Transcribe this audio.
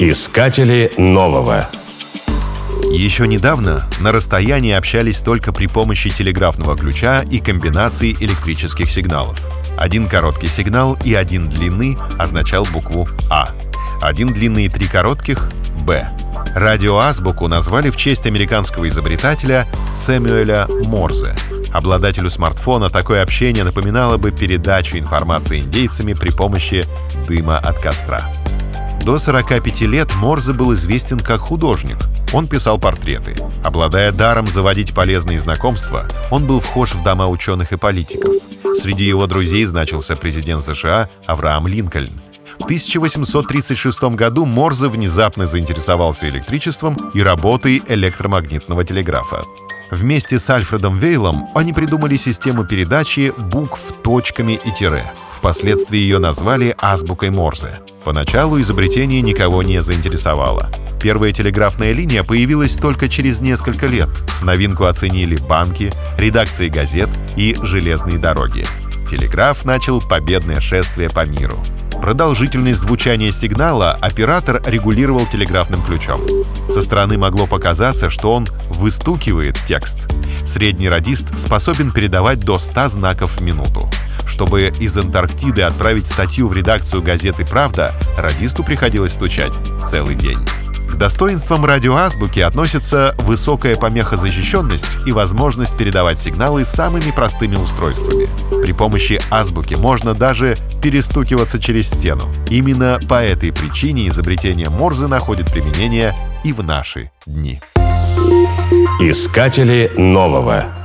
Искатели нового. Еще недавно на расстоянии общались только при помощи телеграфного ключа и комбинации электрических сигналов. Один короткий сигнал и один длинный означал букву А. Один длинный и три коротких — Б. Радиоазбуку назвали в честь американского изобретателя Сэмюэля Морзе. Обладателю смартфона такое общение напоминало бы передачу информации индейцами при помощи дыма от костра. До 45 лет Морзе был известен как художник. Он писал портреты. Обладая даром заводить полезные знакомства, он был вхож в дома ученых и политиков. Среди его друзей значился президент США Авраам Линкольн. В 1836 году Морзе внезапно заинтересовался электричеством и работой электромагнитного телеграфа. Вместе с Альфредом Вейлом они придумали систему передачи букв точками и тире. Впоследствии ее назвали азбукой Морзе. Поначалу изобретение никого не заинтересовало. Первая телеграфная линия появилась только через несколько лет. Новинку оценили банки, редакции газет и железные дороги. Телеграф начал победное шествие по миру. Продолжительность звучания сигнала оператор регулировал телеграфным ключом. Со стороны могло показаться, что он выстукивает текст. Средний радист способен передавать до 100 знаков в минуту. Чтобы из Антарктиды отправить статью в редакцию газеты «Правда», радисту приходилось стучать целый день. Достоинствам радиоазбуки относятся высокая помехозащищенность и возможность передавать сигналы самыми простыми устройствами. При помощи азбуки можно даже перестукиваться через стену. Именно по этой причине изобретение Морзе находит применение и в наши дни. Искатели нового.